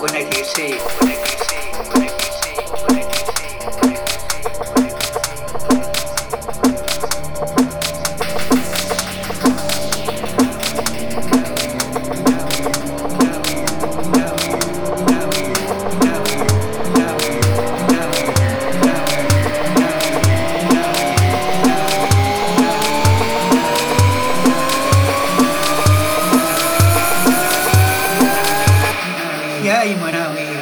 Buena que sí, Ay, maravilla.